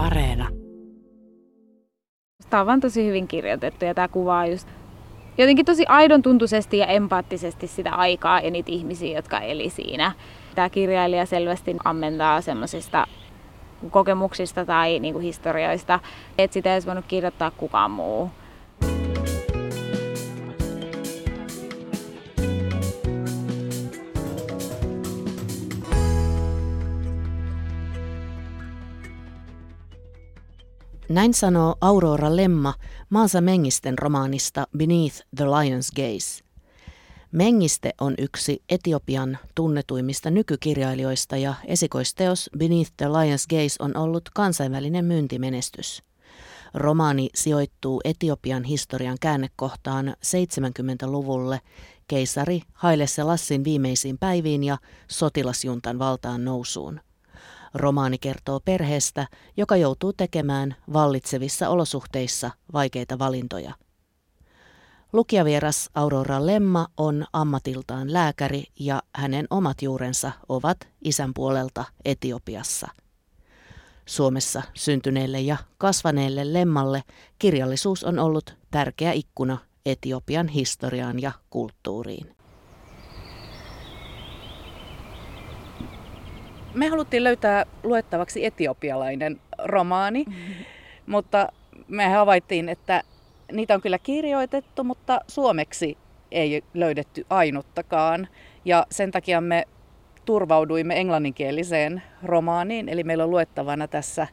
Areena. Tämä on vaan tosi hyvin kirjoitettu ja tämä kuvaa just jotenkin tosi aidon tuntuisesti ja empaattisesti sitä aikaa ja niitä ihmisiä, jotka eli siinä. Tämä kirjailija selvästi ammentaa semmoisista kokemuksista tai niin kuin historioista, että sitä ei olisi voinut kirjoittaa kukaan muu. Näin sanoo Aurora Lemma Maansa Mengisten romaanista Beneath the Lion's Gaze. Mengiste on yksi Etiopian tunnetuimmista nykykirjailijoista ja esikoisteos Beneath the Lion's Gaze on ollut kansainvälinen myyntimenestys. Romaani sijoittuu Etiopian historian käännekohtaan 70-luvulle keisari Haile Selassin viimeisiin päiviin ja sotilasjuntan valtaan nousuun. Romaani kertoo perheestä, joka joutuu tekemään vallitsevissa olosuhteissa vaikeita valintoja. Lukijavieras Aurora Lemma on ammatiltaan lääkäri ja hänen omat juurensa ovat isän puolelta Etiopiassa. Suomessa syntyneelle ja kasvaneelle Lemmalle kirjallisuus on ollut tärkeä ikkuna Etiopian historiaan ja kulttuuriin. Me haluttiin löytää luettavaksi etiopialainen romaani, mm-hmm. mutta me havaittiin, että niitä on kyllä kirjoitettu, mutta suomeksi ei löydetty ainuttakaan. Ja sen takia me turvauduimme englanninkieliseen romaaniin, eli meillä on luettavana tässä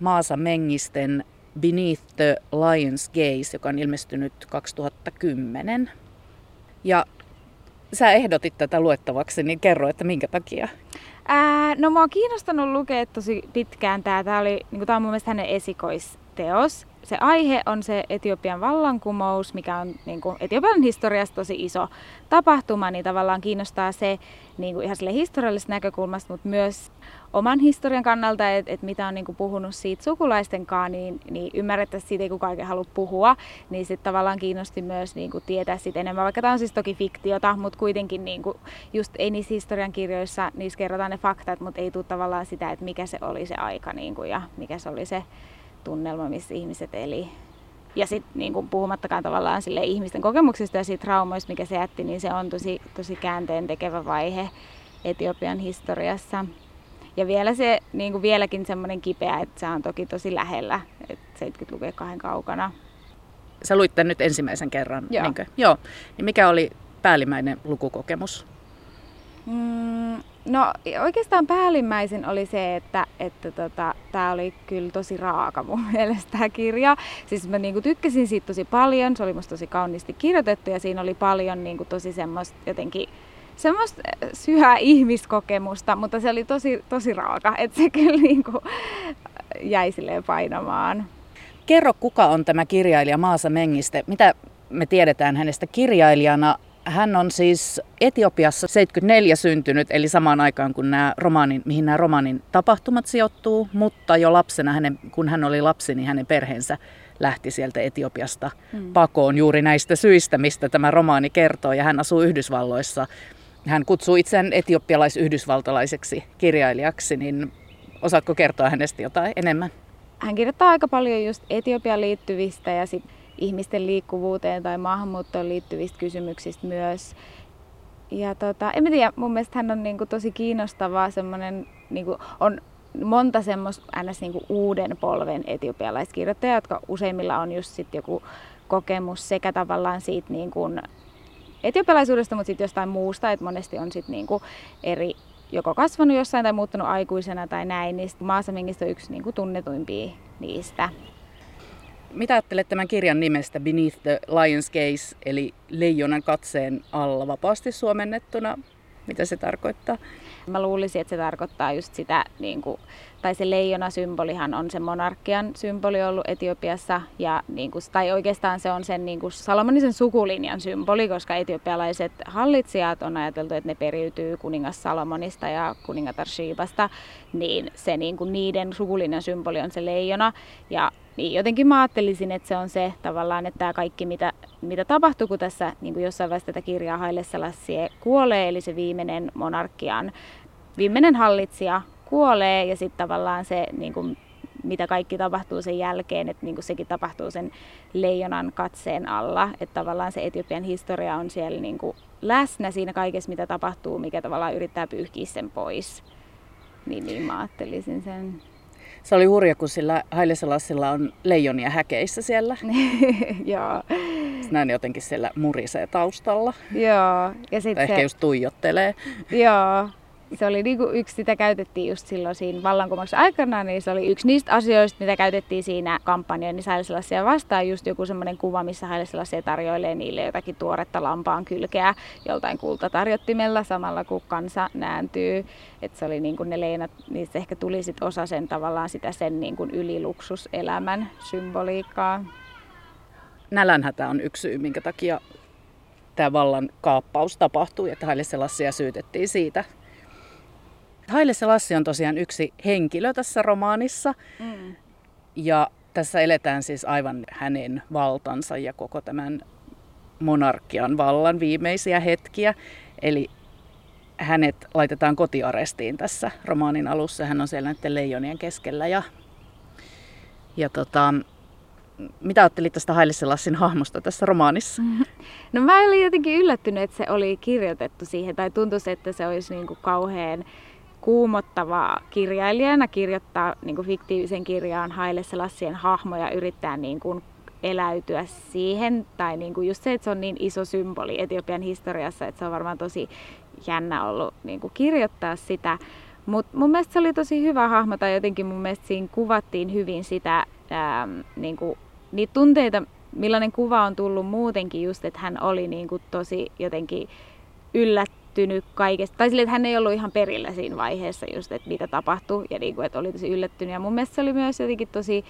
Maasa Mengisten Beneath the Lion's Gaze, joka on ilmestynyt 2010. Ja sä ehdotit tätä luettavaksi, niin kerro, että minkä takia? Ää, no mä oon kiinnostanut lukea tosi pitkään tää. Tää, oli, niin tää on mun mielestä hänen esikoisteos. Se aihe on se Etiopian vallankumous, mikä on niin kuin Etiopian historiassa tosi iso tapahtuma, niin tavallaan kiinnostaa se niin kuin ihan sille historiallisesta näkökulmasta, mutta myös oman historian kannalta, että et mitä on niinku puhunut siitä sukulaistenkaan, niin, niin ymmärrettäisiin siitä ei kukaan oikein halua puhua, niin sitten tavallaan kiinnosti myös niinku tietää sit enemmän, vaikka tämä on siis toki fiktiota, mutta kuitenkin niinku, just ei niissä historian kirjoissa, niissä kerrotaan ne faktat, mutta ei tule tavallaan sitä, että mikä se oli se aika niinku, ja mikä se oli se tunnelma, missä ihmiset eli. Ja sitten niin puhumattakaan tavallaan sille ihmisten kokemuksista ja siitä traumoista, mikä se jätti, niin se on tosi, tosi käänteen tekevä vaihe Etiopian historiassa. Ja vielä se niin kuin vieläkin semmoinen kipeä, että se on toki tosi lähellä, että 70-luku kahden kaukana. Sä luit tämän nyt ensimmäisen kerran. Joo. Niinkö? Joo. Niin mikä oli päällimmäinen lukukokemus? Mm, no oikeastaan päällimmäisin oli se, että, että tota, tämä oli kyllä tosi raaka mun mielestä tämä kirja. Siis mä niinku tykkäsin siitä tosi paljon, se oli musta tosi kauniisti kirjoitettu ja siinä oli paljon niinku tosi semmoista jotenkin semmoista syhää ihmiskokemusta, mutta se oli tosi, tosi raaka, että se kyllä niin kuin jäi silleen painamaan. Kerro, kuka on tämä kirjailija Maasa Mengiste? Mitä me tiedetään hänestä kirjailijana? Hän on siis Etiopiassa 74 syntynyt, eli samaan aikaan kun nämä romaanin, mihin nämä romaanin tapahtumat sijoittuu, mutta jo lapsena, hänen, kun hän oli lapsi, niin hänen perheensä lähti sieltä Etiopiasta hmm. pakoon juuri näistä syistä, mistä tämä romaani kertoo. Ja hän asuu Yhdysvalloissa hän kutsuu itseään etiopialais-yhdysvaltalaiseksi kirjailijaksi, niin osaatko kertoa hänestä jotain enemmän? Hän kirjoittaa aika paljon just Etiopian liittyvistä ja sit ihmisten liikkuvuuteen tai maahanmuuttoon liittyvistä kysymyksistä myös. Ja tota, en tiedä, mun mielestä hän on niinku tosi kiinnostava semmoinen, niinku, on monta semmoista ns. Niinku uuden polven etiopialaiskirjoittajaa, jotka useimmilla on just sit joku kokemus sekä tavallaan siitä niin kuin etiopialaisuudesta, mutta sitten jostain muusta, että monesti on sitten niinku eri joko kasvanut jossain tai muuttunut aikuisena tai näin, niin Maasamingista on yksi niinku tunnetuimpia niistä. Mitä ajattelet tämän kirjan nimestä Beneath the Lion's Gaze, eli leijonan katseen alla vapaasti suomennettuna? Mitä se tarkoittaa? Mä luulisin, että se tarkoittaa just sitä, niin kuin, tai se leijona-symbolihan on se monarkian symboli ollut Etiopiassa, ja, niin kuin, tai oikeastaan se on sen niin kuin Salomonisen sukulinjan symboli, koska etiopialaiset hallitsijat on ajateltu, että ne periytyy kuningas Salomonista ja kuningatar Shibasta, niin se niin kuin niiden sukulinjan symboli on se leijona, ja niin jotenkin mä ajattelisin, että se on se tavallaan, että tämä kaikki mitä, mitä tapahtuu, kun tässä niin kuin jossain vaiheessa tätä kirjaa Haile Selassie kuolee, eli se viimeinen monarkian, viimeinen hallitsija kuolee ja sitten tavallaan se niin kuin, mitä kaikki tapahtuu sen jälkeen, että niin kuin sekin tapahtuu sen leijonan katseen alla, että tavallaan se Etiopian historia on siellä niin kuin läsnä siinä kaikessa, mitä tapahtuu, mikä tavallaan yrittää pyyhkiä sen pois. Niin, niin mä ajattelisin sen. Se oli hurja, kun sillä Haile Selassilla on leijonia häkeissä siellä. Joo. Näin jotenkin siellä murisee taustalla. Joo. Ja sit tai se... ehkä just tuijottelee. Joo se oli niinku yksi, sitä käytettiin just silloin siinä vallankumouksen aikana, niin se oli yksi niistä asioista, mitä käytettiin siinä kampanjoinnissa Haile vastaan, just joku semmoinen kuva, missä Haile tarjoilee niille jotakin tuoretta lampaan kylkeä joltain kultatarjottimella samalla kun kansa nääntyy. Että se oli niinku ne leinat, niistä ehkä tuli sit osa sen tavallaan sitä sen niinku yliluksuselämän symboliikkaa. Nälänhätä on yksi syy, minkä takia tämä vallan kaappaus tapahtui, että Haile syytettiin siitä Haile Selassie on tosiaan yksi henkilö tässä romaanissa. Mm. Ja tässä eletään siis aivan hänen valtansa ja koko tämän monarkian vallan viimeisiä hetkiä. Eli hänet laitetaan kotiarestiin tässä romaanin alussa. Hän on siellä näiden leijonien keskellä. Ja, ja tota, mitä ajattelit tästä Haile Selassin hahmosta tässä romaanissa? No mä olin jotenkin yllättynyt, että se oli kirjoitettu siihen, tai tuntuisi, että se olisi niin kuin kauhean kuumottavaa kirjailijana kirjoittaa niin kuin fiktiivisen kirjaan Haile Selassien hahmoja, yrittää niin kuin eläytyä siihen. Tai niin kuin just se, että se on niin iso symboli Etiopian historiassa, että se on varmaan tosi jännä ollut niin kuin kirjoittaa sitä. Mutta mun mielestä se oli tosi hyvä hahmo, tai jotenkin mun mielestä siinä kuvattiin hyvin sitä, ää, niin kuin, niitä tunteita, millainen kuva on tullut muutenkin just, että hän oli niin kuin tosi jotenkin yllättynyt yllättynyt kaikesta. Tai sille, että hän ei ollut ihan perillä siinä vaiheessa just, että mitä tapahtui ja niin kuin, että oli tosi yllättynyt. Ja mun mielestä se oli myös jotenkin tosi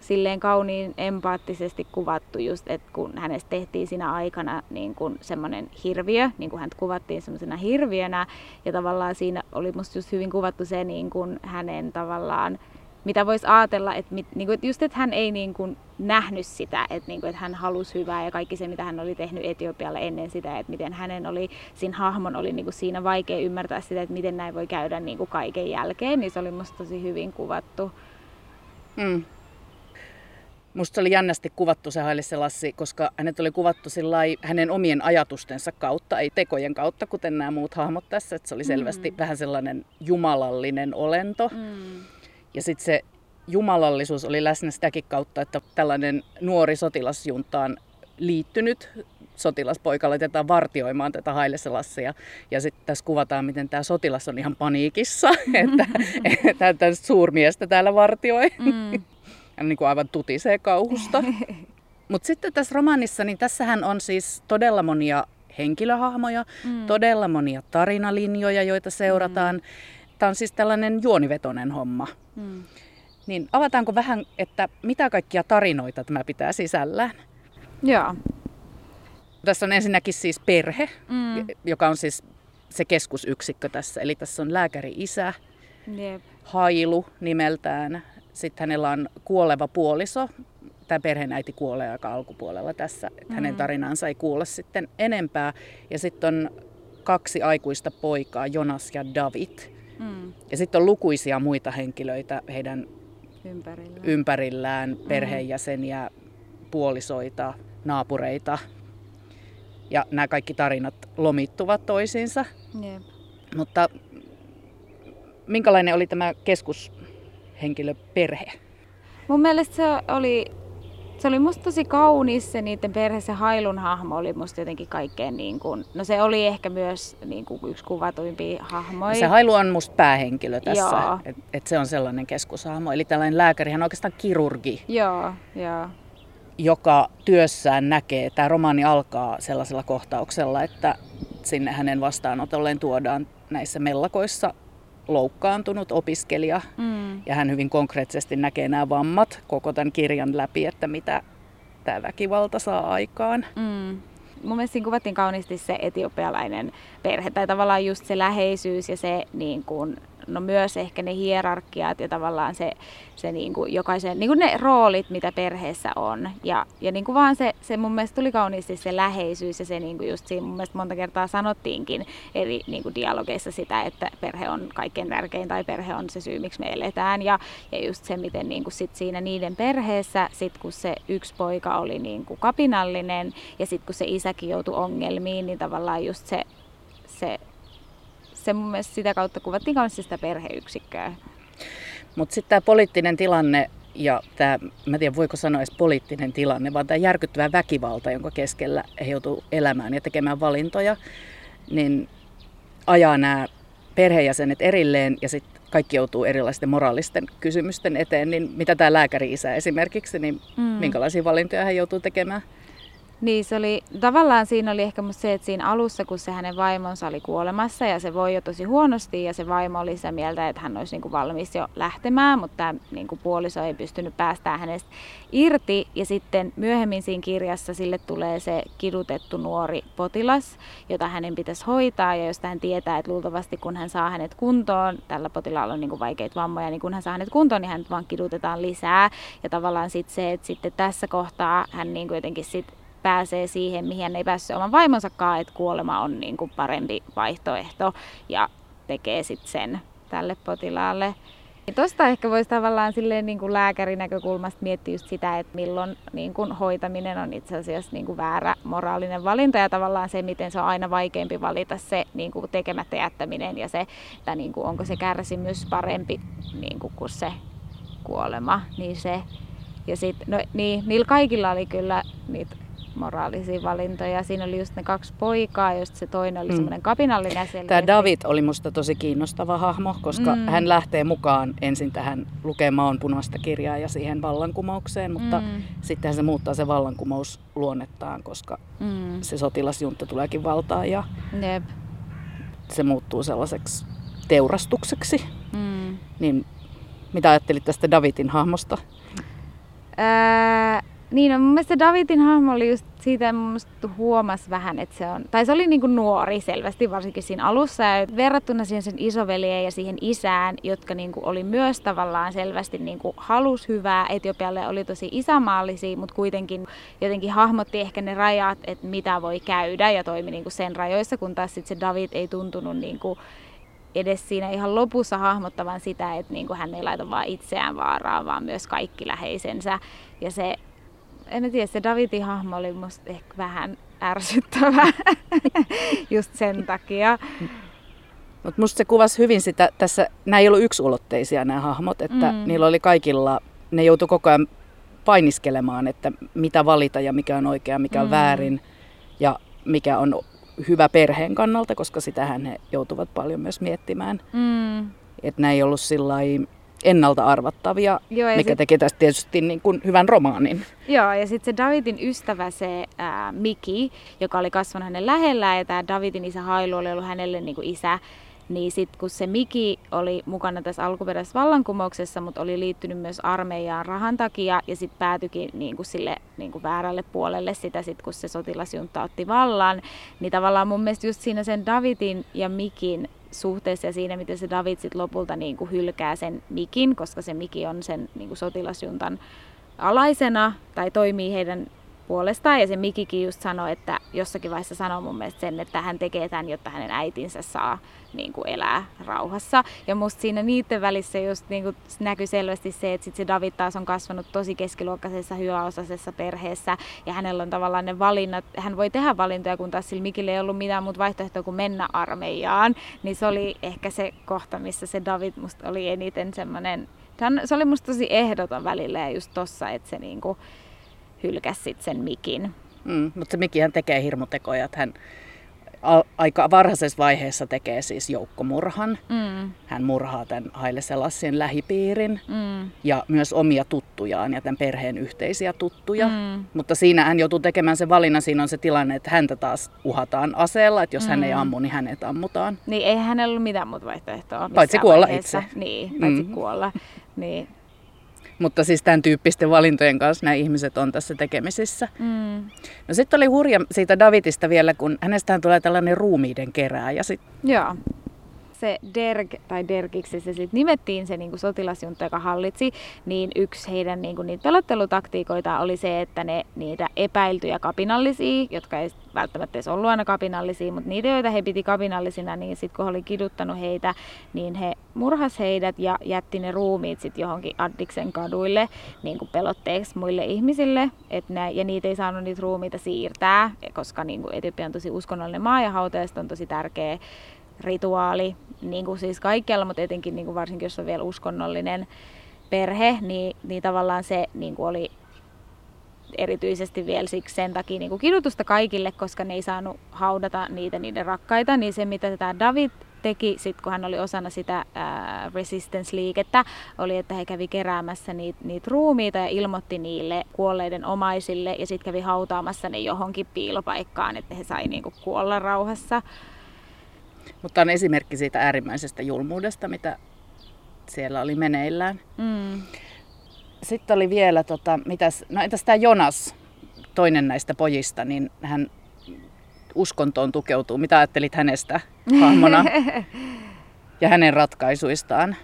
silleen kauniin empaattisesti kuvattu just, että kun hänestä tehtiin siinä aikana niin kuin semmoinen hirviö, niin kuin häntä kuvattiin semmoisena hirviönä ja tavallaan siinä oli musta just hyvin kuvattu se niin kuin hänen tavallaan mitä voisi ajatella, että, mit, niin kuin, että just että hän ei niin kuin, nähnyt sitä, että, niin kuin, että hän halusi hyvää ja kaikki se, mitä hän oli tehnyt Etiopialle ennen sitä, että miten hänen oli, siinä hahmon oli niin kuin, siinä vaikea ymmärtää sitä, että miten näin voi käydä niin kuin kaiken jälkeen, niin se oli musta tosi hyvin kuvattu. Mm. Musta se oli jännästi kuvattu se Haile Selassie, koska hänet oli kuvattu hänen omien ajatustensa kautta, ei tekojen kautta, kuten nämä muut hahmot tässä. Että se oli selvästi mm. vähän sellainen jumalallinen olento. Mm. Ja sitten se jumalallisuus oli läsnä sitäkin kautta, että tällainen nuori sotilasjuntaan liittynyt sotilaspoika laitetaan vartioimaan tätä Haileselassia. Ja sitten tässä kuvataan, miten tämä sotilas on ihan paniikissa, että, tämä suurmiestä täällä vartioi. Mm. Hän niin kuin aivan tutisee kauhusta. Mutta sitten tässä romaanissa, niin tässähän on siis todella monia henkilöhahmoja, mm. todella monia tarinalinjoja, joita seurataan. Mm. Tämä on siis tällainen juonivetoinen homma. Mm. Niin avataanko vähän, että mitä kaikkia tarinoita tämä pitää sisällään? Joo. Tässä on ensinnäkin siis perhe, mm. joka on siis se keskusyksikkö tässä. Eli tässä on lääkäri-isä, yep. Hailu nimeltään. Sitten hänellä on kuoleva puoliso. Tämä perheenäiti kuolee aika alkupuolella tässä. Mm. Hänen tarinansa ei kuule sitten enempää. Ja sitten on kaksi aikuista poikaa, Jonas ja David. Mm. Ja sitten on lukuisia muita henkilöitä heidän ympärillään, ympärillään mm. perheenjäseniä, puolisoita, naapureita. Ja nämä kaikki tarinat lomittuvat toisiinsa. Jep. Mutta minkälainen oli tämä keskushenkilöperhe? Mun mielestä se oli se oli musta tosi kaunis se niiden perhe, se Hailun hahmo oli musta jotenkin kaikkein niin kuin, no se oli ehkä myös niin kuin yksi kuvatuimpia hahmoja. Se Hailu on musta päähenkilö tässä, että et se on sellainen keskushahmo, eli tällainen lääkäri, hän on oikeastaan kirurgi. Joo, joo. Joka työssään näkee, tämä romaani alkaa sellaisella kohtauksella, että sinne hänen vastaanotolleen tuodaan näissä mellakoissa loukkaantunut opiskelija mm. ja hän hyvin konkreettisesti näkee nämä vammat koko tämän kirjan läpi, että mitä tämä väkivalta saa aikaan. Mm. Mun mielestä siinä kuvattiin kauniisti se etiopialainen perhe, tai tavallaan just se läheisyys ja se niin kuin, no myös ehkä ne hierarkiat ja tavallaan se, se niin kuin jokaisen, niin kuin ne roolit, mitä perheessä on. Ja, ja niin kuin vaan se, se mun mielestä tuli kauniisti se läheisyys ja se niin kuin just siinä mun mielestä monta kertaa sanottiinkin eri niin kuin dialogeissa sitä, että perhe on kaikkein tärkein tai perhe on se syy, miksi me eletään. Ja, ja just se, miten niin kuin sit siinä niiden perheessä, sit kun se yksi poika oli niin kuin kapinallinen ja sitten kun se isäkin joutui ongelmiin, niin tavallaan just se, se se mun mielestä sitä kautta kuvattiin kanssa sitä perheyksikköä. Mutta sitten tämä poliittinen tilanne ja tämä, mä tiedän voiko sanoa edes poliittinen tilanne, vaan tämä järkyttävä väkivalta, jonka keskellä he joutuu elämään ja tekemään valintoja, niin ajaa nämä perheenjäsenet erilleen ja sitten kaikki joutuu erilaisten moraalisten kysymysten eteen, niin mitä tämä lääkäri-isä esimerkiksi, niin mm. minkälaisia valintoja hän joutuu tekemään? Niin, se oli, tavallaan siinä oli ehkä se, että siinä alussa, kun se hänen vaimonsa oli kuolemassa ja se voi jo tosi huonosti ja se vaimo oli sitä mieltä, että hän olisi niin kuin valmis jo lähtemään, mutta tämä niin kuin puoliso ei pystynyt päästään hänestä irti. Ja sitten myöhemmin siinä kirjassa sille tulee se kidutettu nuori potilas, jota hänen pitäisi hoitaa ja josta hän tietää, että luultavasti kun hän saa hänet kuntoon, tällä potilaalla on niin kuin vaikeita vammoja, niin kun hän saa hänet kuntoon, niin hän vaan kidutetaan lisää. Ja tavallaan sitten se, että sitten tässä kohtaa hän niin kuin jotenkin sitten pääsee siihen, mihin ei päässyt oman vaimonsakaan, että kuolema on niin kuin parempi vaihtoehto ja tekee sitten sen tälle potilaalle. Tuosta ehkä voisi tavallaan silleen niin kuin lääkärin näkökulmasta miettiä just sitä, että milloin niin kuin hoitaminen on itse asiassa niin kuin väärä moraalinen valinta ja tavallaan se, miten se on aina vaikeampi valita se niin kuin tekemättä jättäminen ja se, että niin kuin, onko se kärsimys parempi niin kuin, kuin se kuolema. Niin se, ja sit, no, niin, niillä kaikilla oli kyllä niitä moraalisia valintoja. Siinä oli just ne kaksi poikaa, josta se toinen oli mm. semmoinen kapinallinen. Tämä David oli musta tosi kiinnostava hahmo, koska mm. hän lähtee mukaan ensin tähän lukemaan punaista kirjaa ja siihen vallankumoukseen, mutta mm. sitten se muuttaa se vallankumous luonnettaan, koska mm. se sotilasjunta tuleekin valtaan ja Jep. se muuttuu sellaiseksi teurastukseksi. Mm. Niin mitä ajattelit tästä Davidin hahmosta? Ää, niin, no mun mielestä Davidin hahmo oli just siitä, mun mielestä huomas vähän, että se on, tai se oli niin kuin nuori selvästi, varsinkin siinä alussa, ja verrattuna siihen sen isoveljeen ja siihen isään, jotka niin kuin oli myös tavallaan selvästi niin kuin halus hyvää, Etiopialle oli tosi isämaallisia, mutta kuitenkin jotenkin hahmotti ehkä ne rajat, että mitä voi käydä, ja toimi niin kuin sen rajoissa, kun taas sitten se David ei tuntunut niin kuin edes siinä ihan lopussa hahmottavan sitä, että niin kuin hän ei laita vaan itseään vaaraan, vaan myös kaikki läheisensä. Ja se en tiedä, se Davidin hahmo oli musta ehkä vähän ärsyttävä just sen takia. Mutta musta se kuvasi hyvin sitä, tässä, nämä ei ollut yksulotteisia nämä hahmot, että mm. niillä oli kaikilla, ne joutu koko ajan painiskelemaan, että mitä valita ja mikä on oikea, mikä on mm. väärin ja mikä on hyvä perheen kannalta, koska sitähän he joutuvat paljon myös miettimään. Mm. Että nämä ei ollut sillä ennalta arvattavia, Joo, mikä sit... teki tästä tietysti niin kuin hyvän romaanin. Joo, ja sitten se Davidin ystävä, se ää, Miki, joka oli kasvanut hänen lähellään, ja tämä Davidin isä Hailu oli ollut hänelle niin kuin isä, niin sitten kun se Miki oli mukana tässä alkuperäisessä vallankumouksessa, mutta oli liittynyt myös armeijaan rahan takia ja sitten päätyikin niin kuin sille niin kuin väärälle puolelle sitä, sit, kun se sotilasjunta otti vallan, niin tavallaan mun mielestä just siinä sen Davidin ja Mikin suhteessa ja siinä, miten se David sit lopulta niin kuin hylkää sen Mikin, koska se Miki on sen niin kuin sotilasjuntan alaisena tai toimii heidän puolestaan. Ja se Mikikin just sanoi, että jossakin vaiheessa sanoi mun mielestä sen, että hän tekee tämän, jotta hänen äitinsä saa niin kuin elää rauhassa. Ja musta siinä niiden välissä just niin kuin näkyy selvästi se, että sit se David taas on kasvanut tosi keskiluokkaisessa hyväosaisessa perheessä ja hänellä on tavallaan ne valinnat, hän voi tehdä valintoja, kun taas sillä Mikille ei ollut mitään muuta vaihtoehtoa kuin mennä armeijaan. Niin se oli ehkä se kohta, missä se David musta oli eniten semmoinen, se oli musta tosi ehdoton välillä ja just tossa, että se niinku hylkäsi sit sen Mikin. Mm, mutta se Mikihän tekee hirmutekoja, että hän aika varhaisessa vaiheessa tekee siis joukkomurhan. Mm. Hän murhaa tämän Haile Selassien lähipiirin mm. ja myös omia tuttujaan ja tämän perheen yhteisiä tuttuja. Mm. Mutta siinä hän joutuu tekemään se valinnan. Siinä on se tilanne, että häntä taas uhataan aseella, että jos mm. hän ei mm. ammu, niin hänet ammutaan. Niin ei hänellä ollut mitään muuta vaihtoehtoa. Paitsi kuolla vaiheessa. itse. Niin, paitsi mm. kuolla. Niin. Mutta siis tämän tyyppisten valintojen kanssa nämä ihmiset on tässä tekemisissä. Mm. No sitten oli hurja siitä Davidista vielä, kun hänestähän tulee tällainen ruumiiden kerää. Ja sit... Joo. Se Derg, tai Dergiksi se sitten nimettiin se niin kuin sotilasjunta, joka hallitsi, niin yksi heidän niin kuin, niitä pelottelutaktiikoita oli se, että ne niitä epäiltyjä kapinallisia, jotka ei välttämättä edes ollut aina kapinallisia, mutta niitä, joita he piti kapinallisina, niin sitten kun he oli kiduttanut heitä, niin he murhas heidät ja jätti ne ruumiit sitten johonkin Addiksen kaduille niin kuin pelotteeksi muille ihmisille. Et ne, ja niitä ei saanut niitä ruumiita siirtää, koska niin kuin Etiopia on tosi uskonnollinen maa ja hautajaiset on tosi tärkeä rituaali, niin kuin siis kaikkialla, mutta etenkin niin kuin varsinkin jos on vielä uskonnollinen perhe, niin, niin tavallaan se niin kuin oli erityisesti vielä siksi sen takia niin kuin kidutusta kaikille, koska ne ei saanut haudata niitä niiden rakkaita, niin se mitä tämä David teki, sit kun hän oli osana sitä ää, Resistance-liikettä, oli, että he kävi keräämässä niitä niit ruumiita ja ilmoitti niille kuolleiden omaisille ja sitten kävi hautaamassa ne johonkin piilopaikkaan, että he sai niinku kuolla rauhassa. Mutta on esimerkki siitä äärimmäisestä julmuudesta, mitä siellä oli meneillään. Mm. Sitten oli vielä, tota, mitäs, no entäs tämä Jonas, toinen näistä pojista, niin hän uskontoon tukeutuu. Mitä ajattelit hänestä hahmona ja hänen ratkaisuistaan?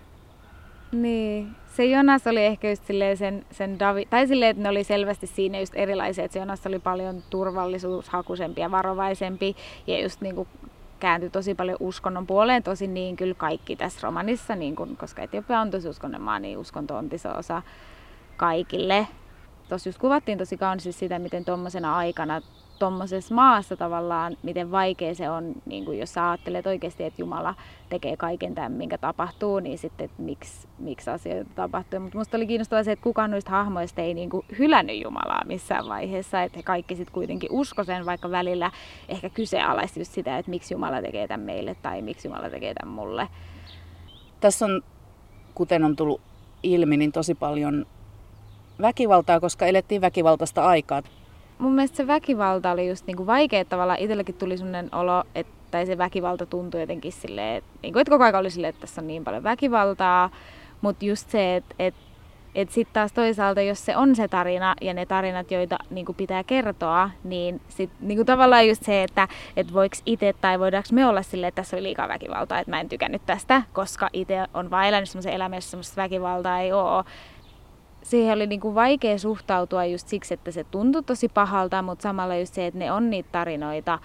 Niin, se Jonas oli ehkä just sen, sen Davi, tai silleen, että ne oli selvästi siinä just erilaisia, että se Jonas oli paljon turvallisuushakuisempi ja varovaisempi ja just niin kuin kääntyi tosi paljon uskonnon puoleen, tosi niin kyllä kaikki tässä romanissa, niin kuin, koska Etiopia on tosi uskonnon maa, niin uskonto on iso osa kaikille. Tuossa just kuvattiin tosi kauniisti sitä, miten tuommoisena aikana tuommoisessa maassa tavallaan, miten vaikea se on, niin kuin jos sä ajattelet oikeasti, että Jumala tekee kaiken tämän, minkä tapahtuu, niin sitten, että miksi, miksi asioita tapahtuu. Mutta musta oli kiinnostavaa se, että kukaan noista hahmoista ei niin kuin hylännyt Jumalaa missään vaiheessa, että he kaikki sitten kuitenkin usko sen, vaikka välillä ehkä kyseenalaisti just sitä, että miksi Jumala tekee tämän meille tai miksi Jumala tekee tämän mulle. Tässä on, kuten on tullut ilmi, niin tosi paljon väkivaltaa, koska elettiin väkivaltaista aikaa mun mielestä se väkivalta oli just niinku vaikea tavalla. Itselläkin tuli sellainen olo, että se väkivalta tuntui jotenkin silleen, että, niin kuin, että koko ajan oli silleen, että tässä on niin paljon väkivaltaa. Mutta just se, että, että että sitten taas toisaalta, jos se on se tarina ja ne tarinat, joita niin kuin pitää kertoa, niin sit, niin kuin tavallaan just se, että et voiko itse tai voidaanko me olla silleen, että tässä oli liikaa väkivaltaa, että mä en tykännyt tästä, koska itse on vaan elänyt semmoisen elämässä, semmoista väkivaltaa ei ole siihen oli niin kuin vaikea suhtautua just siksi, että se tuntui tosi pahalta, mutta samalla just se, että ne on niitä tarinoita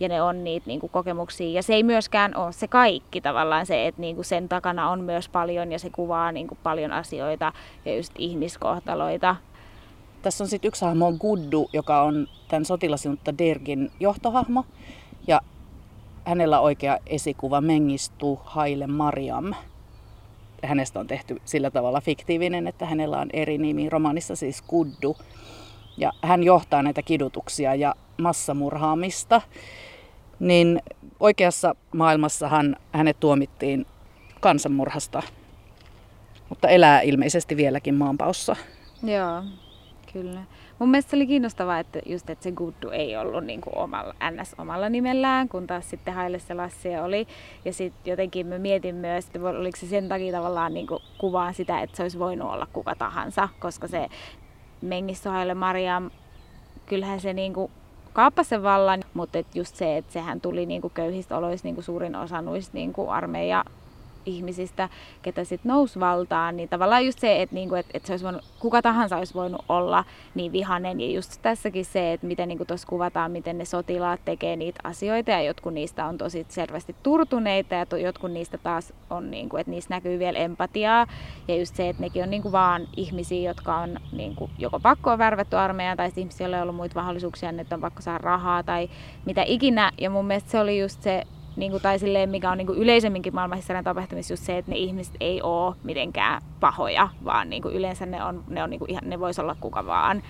ja ne on niitä niin kuin kokemuksia. Ja se ei myöskään ole se kaikki tavallaan se, että niin kuin sen takana on myös paljon ja se kuvaa niin kuin paljon asioita ja just ihmiskohtaloita. Tässä on sitten yksi hahmo on Guddu, joka on tämän sotilasjuntta Dergin johtohahmo. Ja hänellä oikea esikuva Mengistu Haile Mariam hänestä on tehty sillä tavalla fiktiivinen, että hänellä on eri nimi romanissa siis Kuddu. Ja hän johtaa näitä kidutuksia ja massamurhaamista. Niin oikeassa maailmassahan hänet tuomittiin kansanmurhasta, mutta elää ilmeisesti vieläkin maanpaussa. Joo, kyllä. Mun mielestä se oli kiinnostavaa, että just että se Guddu ei ollut niin kuin omalla, ns. omalla nimellään, kun taas sitten Haile Selassie oli. Ja sitten jotenkin mä mietin myös, että oliko se sen takia tavallaan niin kuin kuvaa sitä, että se olisi voinut olla kuka tahansa, koska se Mengissä Haile Mariam, kyllähän se niin kuin kaappasi sen vallan, mutta et just se, että sehän tuli niin kuin köyhistä oloista niin kuin suurin osa noista niin kuin armeija ihmisistä, ketä sitten nousi valtaan, niin tavallaan just se, että, niinku, että, että se olisi voinut, kuka tahansa olisi voinut olla niin vihanen. Ja just tässäkin se, että miten niinku tuossa kuvataan, miten ne sotilaat tekee niitä asioita ja jotkut niistä on tosi selvästi turtuneita ja to, jotkut niistä taas on, niinku, että niissä näkyy vielä empatiaa. Ja just se, että nekin on niinku vaan ihmisiä, jotka on niinku, joko pakko on värvätty armeijaan tai ihmisiä, joilla ei ollut muita mahdollisuuksia, että on pakko saada rahaa tai mitä ikinä. Ja mun mielestä se oli just se niin kuin, tai silleen, mikä on niin kuin yleisemminkin maailmanhistorian tapahtumissa just se, että ne ihmiset ei ole mitenkään pahoja, vaan niin kuin yleensä ne on, ne on niin kuin ihan, ne vois olla kuka vaan.